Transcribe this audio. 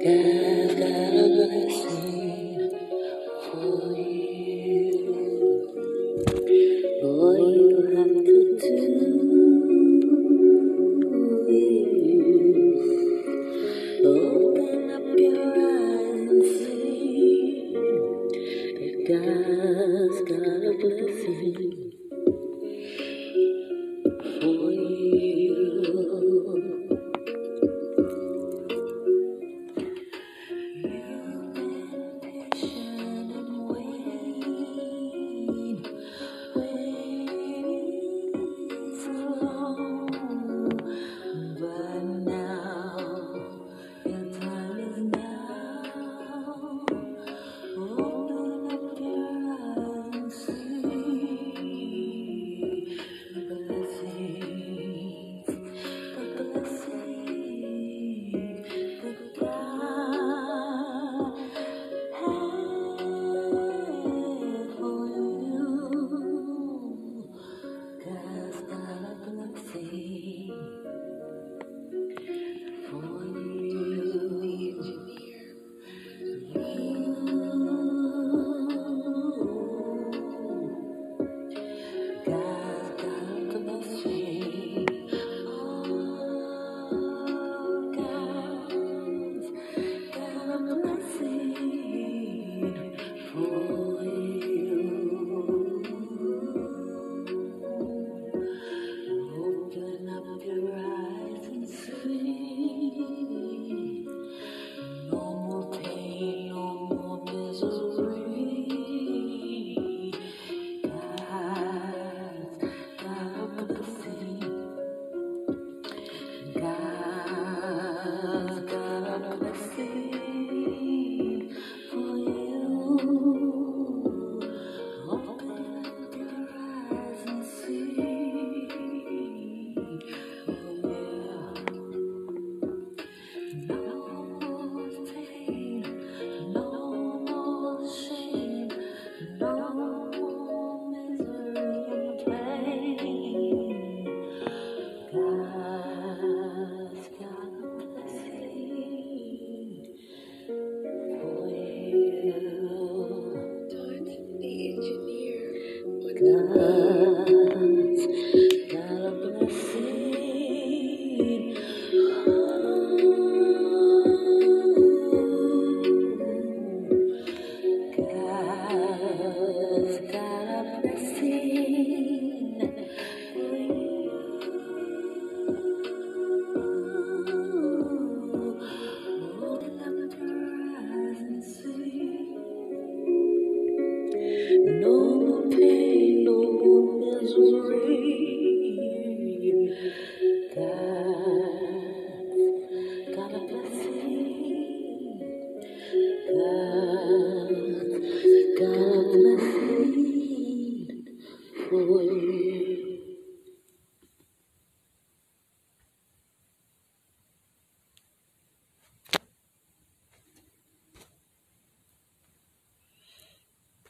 God, God, got a blessing for you.